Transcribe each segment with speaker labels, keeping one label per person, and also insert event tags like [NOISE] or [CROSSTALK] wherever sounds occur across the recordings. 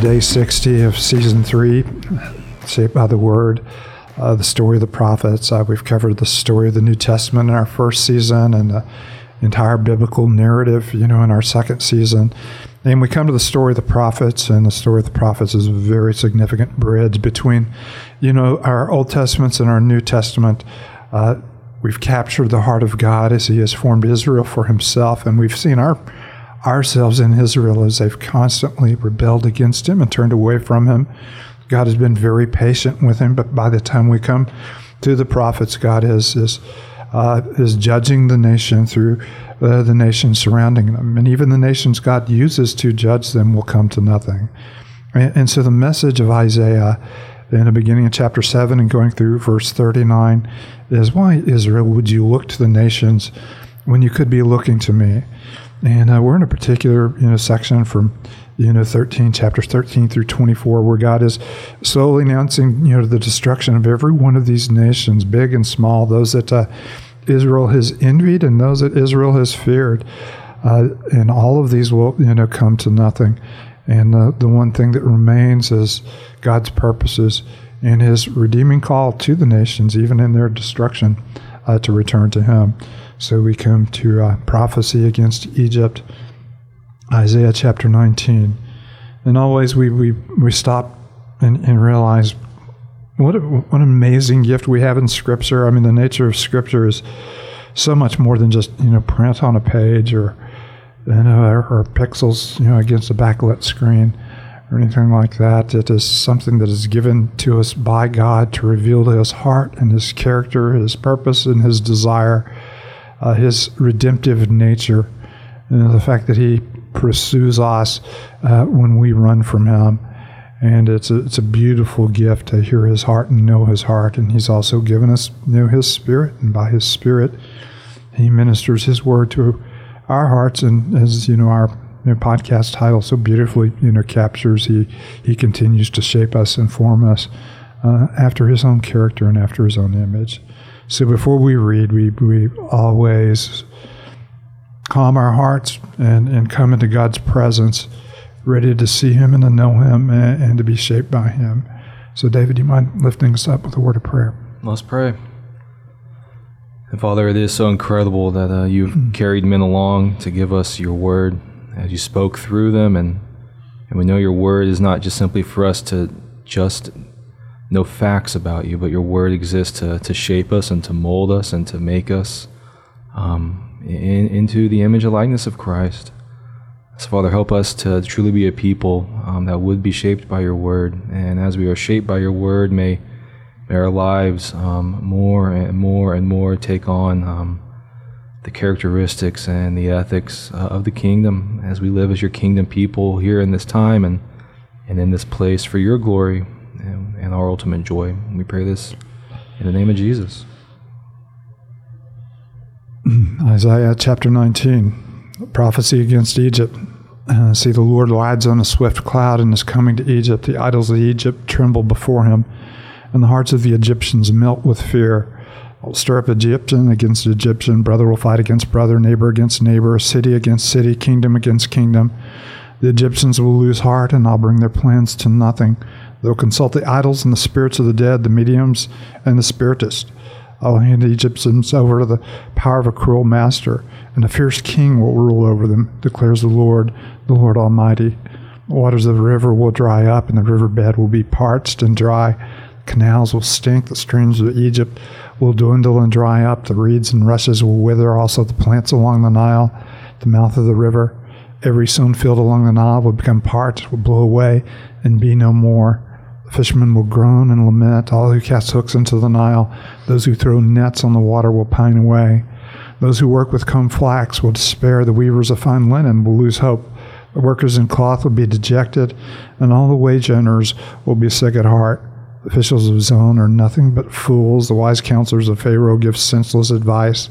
Speaker 1: day 60 of season three, Shaped by the Word, uh, the story of the prophets. Uh, we've covered the story of the New Testament in our first season and the entire biblical narrative, you know, in our second season. And we come to the story of the prophets, and the story of the prophets is a very significant bridge between, you know, our Old Testaments and our New Testament. Uh, we've captured the heart of God as He has formed Israel for Himself, and we've seen our ourselves in Israel as they've constantly rebelled against him and turned away from him. God has been very patient with him, but by the time we come to the prophets, God is is uh, is judging the nation through uh, the nations surrounding them, and even the nations God uses to judge them will come to nothing. And, and so the message of Isaiah in the beginning of chapter 7 and going through verse 39 is why Israel would you look to the nations when you could be looking to me? And uh, we're in a particular you know section from you know 13 chapters 13 through 24 where God is slowly announcing you know the destruction of every one of these nations, big and small, those that uh, Israel has envied and those that Israel has feared. Uh, and all of these will you know come to nothing. And the one thing that remains is God's purposes and His redeeming call to the nations, even in their destruction, uh, to return to Him. So we come to uh, prophecy against Egypt, Isaiah chapter 19. And always we, we, we stop and, and realize what, a, what an amazing gift we have in Scripture. I mean, the nature of Scripture is so much more than just, you know, print on a page or, you know, or, or pixels, you know, against a backlit screen or anything like that. It is something that is given to us by God to reveal His heart and His character, His purpose, and His desire uh, his redemptive nature, and the fact that he pursues us uh, when we run from him. And it's a, it's a beautiful gift to hear his heart and know his heart. And he's also given us you know, his spirit. And by his spirit, he ministers his word to our hearts. And as you know, our you know, podcast title so beautifully you know captures, he, he continues to shape us and form us uh, after his own character and after his own image. So before we read, we, we always calm our hearts and, and come into God's presence, ready to see Him and to know Him and, and to be shaped by Him. So, David, do you mind lifting us up with a word of prayer?
Speaker 2: Let's pray. And Father, it is so incredible that uh, you've mm-hmm. carried men along to give us your word as you spoke through them. And, and we know your word is not just simply for us to just know facts about you, but your word exists to, to shape us and to mold us and to make us um, in, into the image and likeness of Christ. So, Father, help us to truly be a people um, that would be shaped by your word. And as we are shaped by your word, may, may our lives um, more and more and more take on um, the characteristics and the ethics uh, of the kingdom as we live as your kingdom people here in this time and, and in this place for your glory and, and our ultimate joy. We pray this in the name of Jesus. [CLEARS THROAT]
Speaker 1: Isaiah chapter 19, prophecy against Egypt. Uh, see, the Lord rides on a swift cloud and is coming to Egypt. The idols of Egypt tremble before him, and the hearts of the Egyptians melt with fear. I'll stir up Egyptian against Egyptian, brother will fight against brother, neighbor against neighbor, city against city, kingdom against kingdom. The Egyptians will lose heart, and I'll bring their plans to nothing. They'll consult the idols and the spirits of the dead, the mediums and the spiritists. I'll hand the Egyptians over to the power of a cruel master, and a fierce king will rule over them, declares the Lord, the Lord Almighty. The waters of the river will dry up, and the riverbed will be parched and dry. Canals will stink, the streams of Egypt will dwindle and dry up, the reeds and rushes will wither, also the plants along the Nile, the mouth of the river. Every sown field along the Nile will become parched, will blow away, and be no more. The fishermen will groan and lament. All who cast hooks into the Nile, those who throw nets on the water will pine away. Those who work with comb flax will despair. The weavers of fine linen will lose hope. The workers in cloth will be dejected, and all the wage earners will be sick at heart. Officials of Zoan are nothing but fools. The wise counselors of Pharaoh give senseless advice.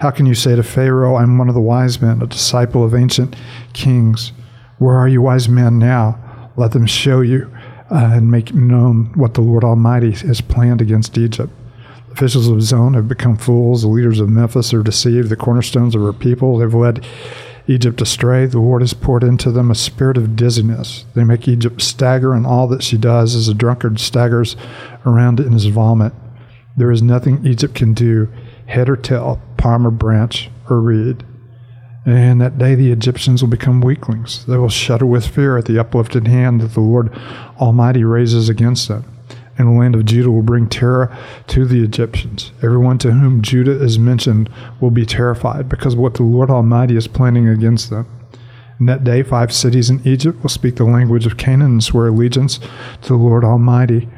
Speaker 1: How can you say to Pharaoh, I'm one of the wise men, a disciple of ancient kings? Where are you, wise men, now? Let them show you uh, and make known what the Lord Almighty has planned against Egypt. Officials of Zoan have become fools. The leaders of Memphis are deceived. The cornerstones of her people have led Egypt astray. The Lord has poured into them a spirit of dizziness. They make Egypt stagger, and all that she does is a drunkard staggers around in his vomit. There is nothing Egypt can do, head or tail, palm or branch or reed. And that day the Egyptians will become weaklings. They will shudder with fear at the uplifted hand that the Lord Almighty raises against them. And the land of Judah will bring terror to the Egyptians. Everyone to whom Judah is mentioned will be terrified because of what the Lord Almighty is planning against them. In that day, five cities in Egypt will speak the language of Canaan and swear allegiance to the Lord Almighty.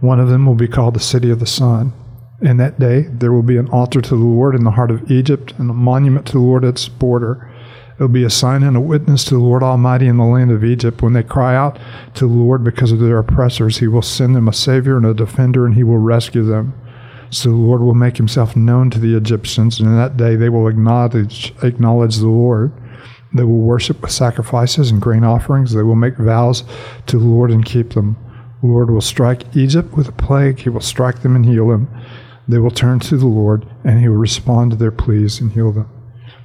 Speaker 1: One of them will be called the City of the Sun. In that day, there will be an altar to the Lord in the heart of Egypt and a monument to the Lord at its border. It will be a sign and a witness to the Lord Almighty in the land of Egypt. When they cry out to the Lord because of their oppressors, he will send them a Savior and a defender, and he will rescue them. So the Lord will make himself known to the Egyptians, and in that day they will acknowledge, acknowledge the Lord. They will worship with sacrifices and grain offerings. They will make vows to the Lord and keep them. The Lord will strike Egypt with a plague. He will strike them and heal them. They will turn to the Lord, and he will respond to their pleas and heal them.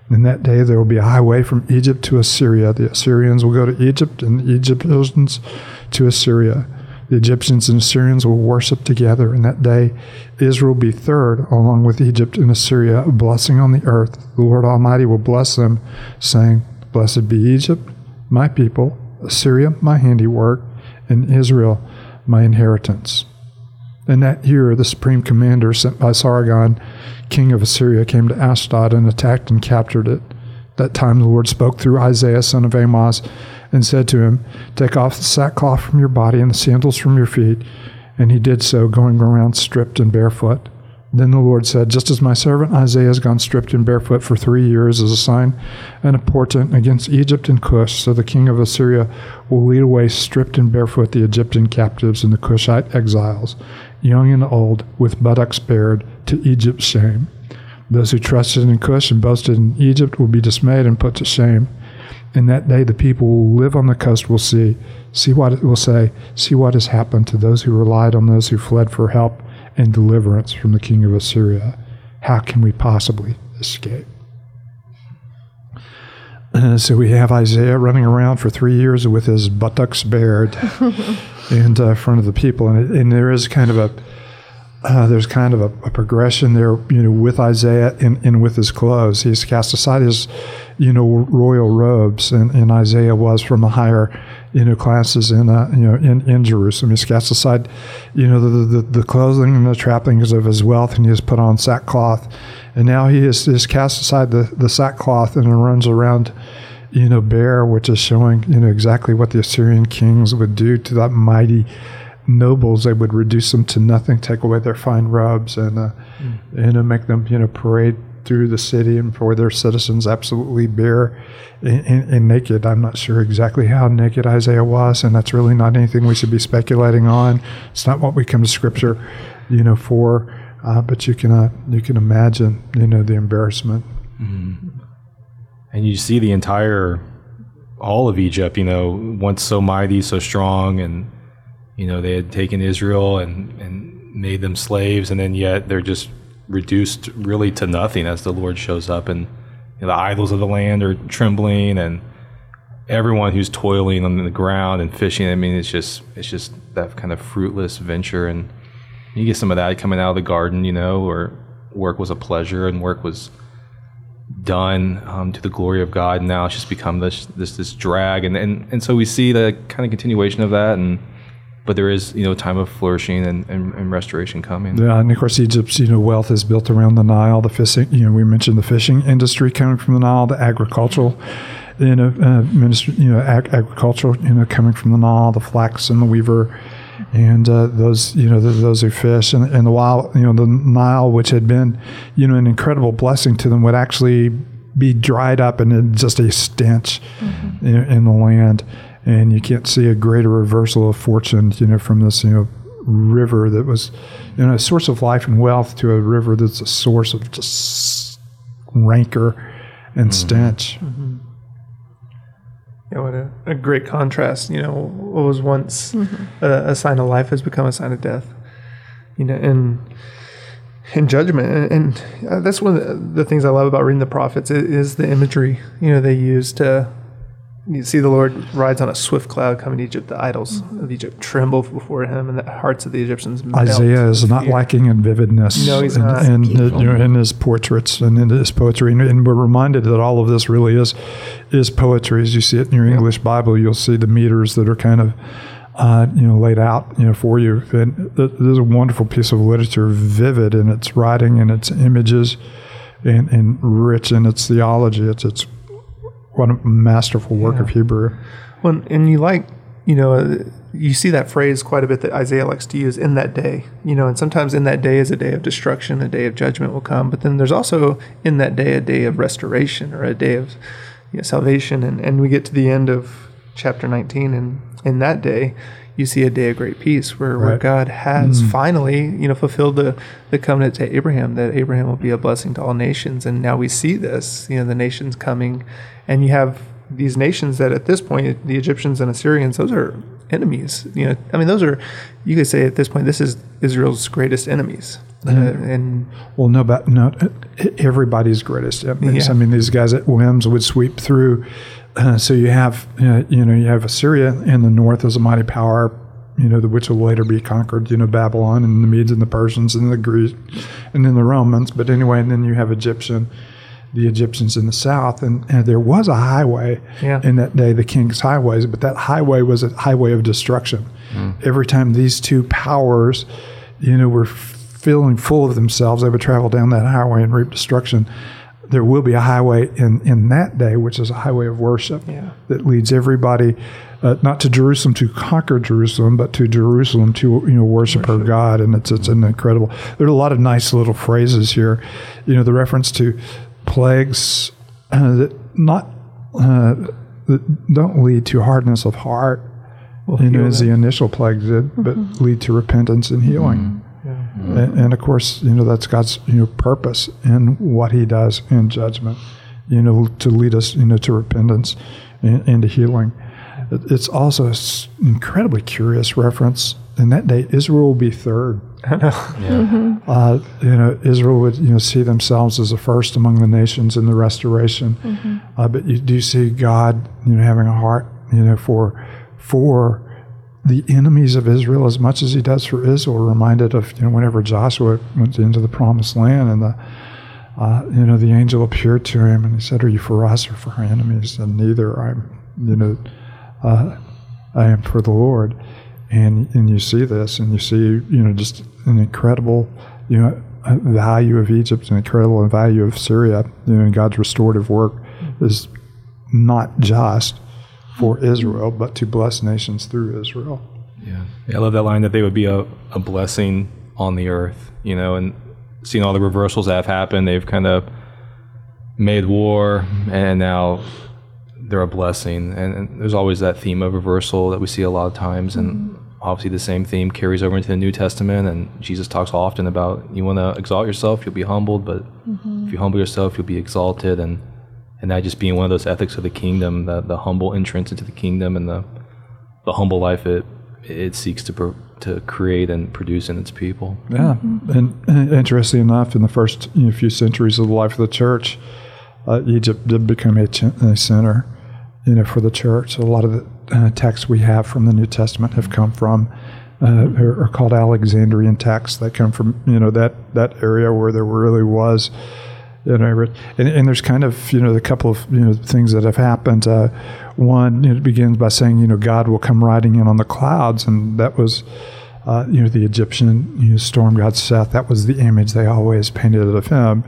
Speaker 1: In that day there will be a highway from Egypt to Assyria. The Assyrians will go to Egypt, and the Egyptians to Assyria. The Egyptians and Assyrians will worship together. In that day, Israel will be third, along with Egypt and Assyria, a blessing on the earth. The Lord Almighty will bless them, saying, Blessed be Egypt, my people, Assyria, my handiwork, and Israel, my inheritance. In that year, the supreme commander sent by Sargon, king of Assyria, came to Ashdod and attacked and captured it. That time the Lord spoke through Isaiah, son of Amoz, and said to him, Take off the sackcloth from your body and the sandals from your feet. And he did so, going around stripped and barefoot. Then the Lord said, Just as my servant Isaiah has gone stripped and barefoot for three years as a sign and a portent against Egypt and Cush, so the king of Assyria will lead away stripped and barefoot the Egyptian captives and the Cushite exiles, young and old, with buttocks bared, to Egypt's shame. Those who trusted in Cush and boasted in Egypt will be dismayed and put to shame. In that day, the people who live on the coast will see, see what it will say, see what has happened to those who relied on those who fled for help and deliverance from the king of Assyria. How can we possibly escape? Uh, [LAUGHS] so we have Isaiah running around for three years with his buttocks bared [LAUGHS] in uh, front of the people, and, and there is kind of a uh, there's kind of a, a, progression there, you know, with Isaiah and, and with his clothes. He's cast aside his, you know, royal robes, and, and Isaiah was from the higher, you know, classes in, uh, you know, in, in Jerusalem. He's cast aside, you know, the, the, the clothing and the trappings of his wealth, and he has put on sackcloth. And now he has, has cast aside the, the sackcloth and runs around, you know, bare, which is showing, you know, exactly what the Assyrian kings would do to that mighty, nobles, they would reduce them to nothing, take away their fine robes, and uh, mm. and uh, make them you know parade through the city and for their citizens absolutely bare and, and, and, naked. I'm not sure exactly how naked Isaiah was, and that's really not anything we should be speculating on. It's not what we come to Scripture, you know, for. Uh, but you can uh, you can imagine, you know, the embarrassment. Mm-hmm.
Speaker 2: And you see the entire all of Egypt, you know, once so mighty, so strong, and you know, they had taken Israel and, and made them slaves, and then yet they're just reduced really to nothing as the Lord shows up, and you know, the idols of the land are trembling, and everyone who's toiling on the ground and fishing. I mean, it's just it's just that kind of fruitless venture, and you get some of that coming out of the garden, you know, where work was a pleasure and work was done um, to the glory of God. And now it's just become this this this drag, and and and so we see the kind of continuation of that, and but there is you know time of flourishing and, and, and, restoration coming.
Speaker 1: Yeah, and of course Egypt's you know wealth is built around the Nile. The fishing, you know, we mentioned the fishing industry coming from the Nile, the agricultural, you know, uh, ministry, you know, ag- agricultural, you know, coming from the Nile, the flax and the weaver, and uh, those you know the, those who fish and, and the wild, you know, the Nile, which had been you know an incredible blessing to them, would actually be dried up and just a stench mm-hmm. in, in the land and you can't see a greater reversal of fortune, you know, from this, you know, river that was, you know, a source of life and wealth to a river that's a source of just rancor and mm-hmm. stench. Mm-hmm.
Speaker 3: Yeah, what a, a, great contrast. You know, what was once mm-hmm. a, a, sign of life has become a sign of death. You know, and and judgment. And, and uh, that's one of the, the things I love about reading the prophets i- is the imagery. You know, they use to you see the Lord rides on a swift cloud coming to Egypt. The idols of Egypt tremble before him, and the hearts of the Egyptians melt
Speaker 1: Isaiah is not
Speaker 3: fear.
Speaker 1: lacking in vividness.
Speaker 3: No, he's
Speaker 1: in,
Speaker 3: not.
Speaker 1: In, you know, in his portraits and in his poetry, and, and we're reminded that all of this really is is poetry. As you see it in your English Bible, you'll see the meters that are kind of uh, you know laid out you know for you. And th- there's a wonderful piece of literature, vivid in its writing and its images, and, and rich in its theology. It's it's what a masterful work of Hebrew.
Speaker 3: Well, and you like, you know, you see that phrase quite a bit that Isaiah likes to use in that day, you know, and sometimes in that day is a day of destruction, a day of judgment will come, but then there's also in that day a day of restoration or a day of you know, salvation. And, and we get to the end of chapter 19, and in that day, you see a day of great peace where, where God has finally, you know, fulfilled the, the covenant to Abraham that Abraham will be a blessing to all nations. And now we see this, you know, the nations coming, and you have these nations that at this point, the Egyptians and Assyrians, those are enemies. You know, I mean, those are, you could say at this point, this is Israel's greatest enemies. Uh, and
Speaker 1: Well, no, but no, everybody's greatest enemies.
Speaker 3: Yeah.
Speaker 1: I mean, these guys at whims would sweep through. Uh, [CLEARS THROAT] so you have, uh, you know, you have Assyria in the north as a mighty power, you know, the which will later be conquered. You know, Babylon and the Medes and the Persians and the Greeks, and then the Romans. But anyway, and then you have Egyptian, the Egyptians in the south, and, and there was a highway
Speaker 3: Yeah.
Speaker 1: in that day, the king's highways. But that highway was a highway of destruction. Every time these two powers, you know, were feeling full of themselves, they would travel down that highway and reap destruction. There will be a highway in, in that day, which is a highway of worship
Speaker 3: Yeah.
Speaker 1: that leads everybody uh, not to Jerusalem to conquer Jerusalem, but to Jerusalem to you know worship, her God, and it's it's an incredible. There are a lot of nice little phrases here, you know, the reference to plagues uh, that not uh, that don't lead to hardness of heart, you know, as the initial plagues did, but lead to repentance and healing. And, and of course, you know that's God's you know purpose in what He does in judgment, you know, to lead us you know to repentance and, and to healing. It's also an incredibly curious reference. In that day, Israel will be third. [LAUGHS]
Speaker 2: Yeah.
Speaker 1: Uh, you know, Israel would you know see themselves as the first among the nations in the restoration. Uh, but you do see God, you know, having a heart, you know, for for the enemies of Israel as much as He does for Israel. Reminded of you know whenever Joshua went into the Promised Land and the uh, you know the angel appeared to him and he said, "Are you for us or for our enemies?" And neither. I'm you know uh, I am for the Lord. And and you see this, and you see you know just an incredible you know value of Egypt, an incredible value of Syria. You know, and God's restorative work is not just for Israel, but to bless nations through Israel.
Speaker 2: Yeah. Yeah, I love that line that they would be a, a blessing on the earth, you know, and seeing all the reversals that have happened, they've kind of made war and now they're a blessing. And, and there's always that theme of reversal that we see a lot of times. And mm-hmm. obviously, the same theme carries over into the New Testament. And Jesus talks often about you want to exalt yourself, you'll be humbled, but mm-hmm. if you humble yourself, you'll be exalted. And, and that just being one of those ethics of the kingdom, the, the humble entrance into the kingdom and the, the humble life it, it seeks to, pro- to create and produce in its people.
Speaker 1: Yeah, and, and interesting enough, in the first you know, few centuries of the life of the church, uh, Egypt did become a, ch- a center, you know, for the church. A lot of the uh, texts we have from the New Testament have come from, uh, are, are called Alexandrian texts. That come from you know that that area where there really was, you know, and, and there's kind of you know a couple of you know things that have happened. Uh, one, it begins by saying you know God will come riding in on the clouds, and that was uh, you know, the Egyptian you know, storm god Seth. That was the image they always painted of him.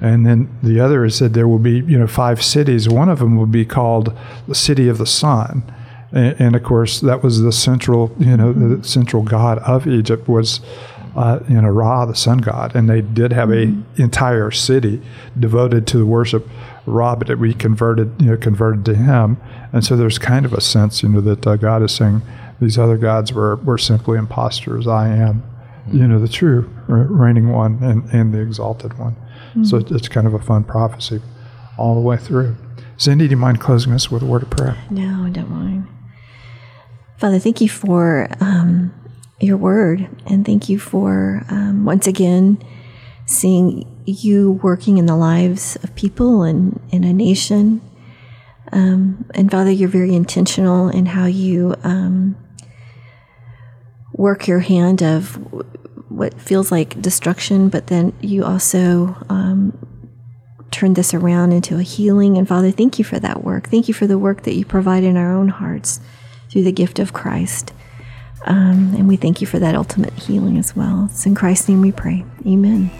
Speaker 1: And then the other is that there will be, you know, five cities. One of them will be called the City of the Sun. And, and of course, that was the central, you know, the central god of Egypt was, uh, you know, Ra, the sun god. And they did have a entire city devoted to the worship of Ra, but it we converted, you know, converted to him. And so there's kind of a sense, you know, that uh, God is saying, these other gods were, were simply impostors. I am, you know, the true reigning one and, and the exalted one. So it- it's kind of a fun prophecy all the way through. Cindy, do you mind closing us with a word of prayer?
Speaker 4: No, I don't mind. Father, thank you for um, your word, and thank you for um, once again seeing you working in the lives of people and in a nation. Um, and Father, you're very intentional in how you um, work your hand of what feels like destruction, but then you also um, turn this around into a healing. And Father, thank you for that work. Thank you for the work that you provide in our own hearts through the gift of Christ. Um, and we thank you for that ultimate healing as well. It's in Christ's name we pray. Amen.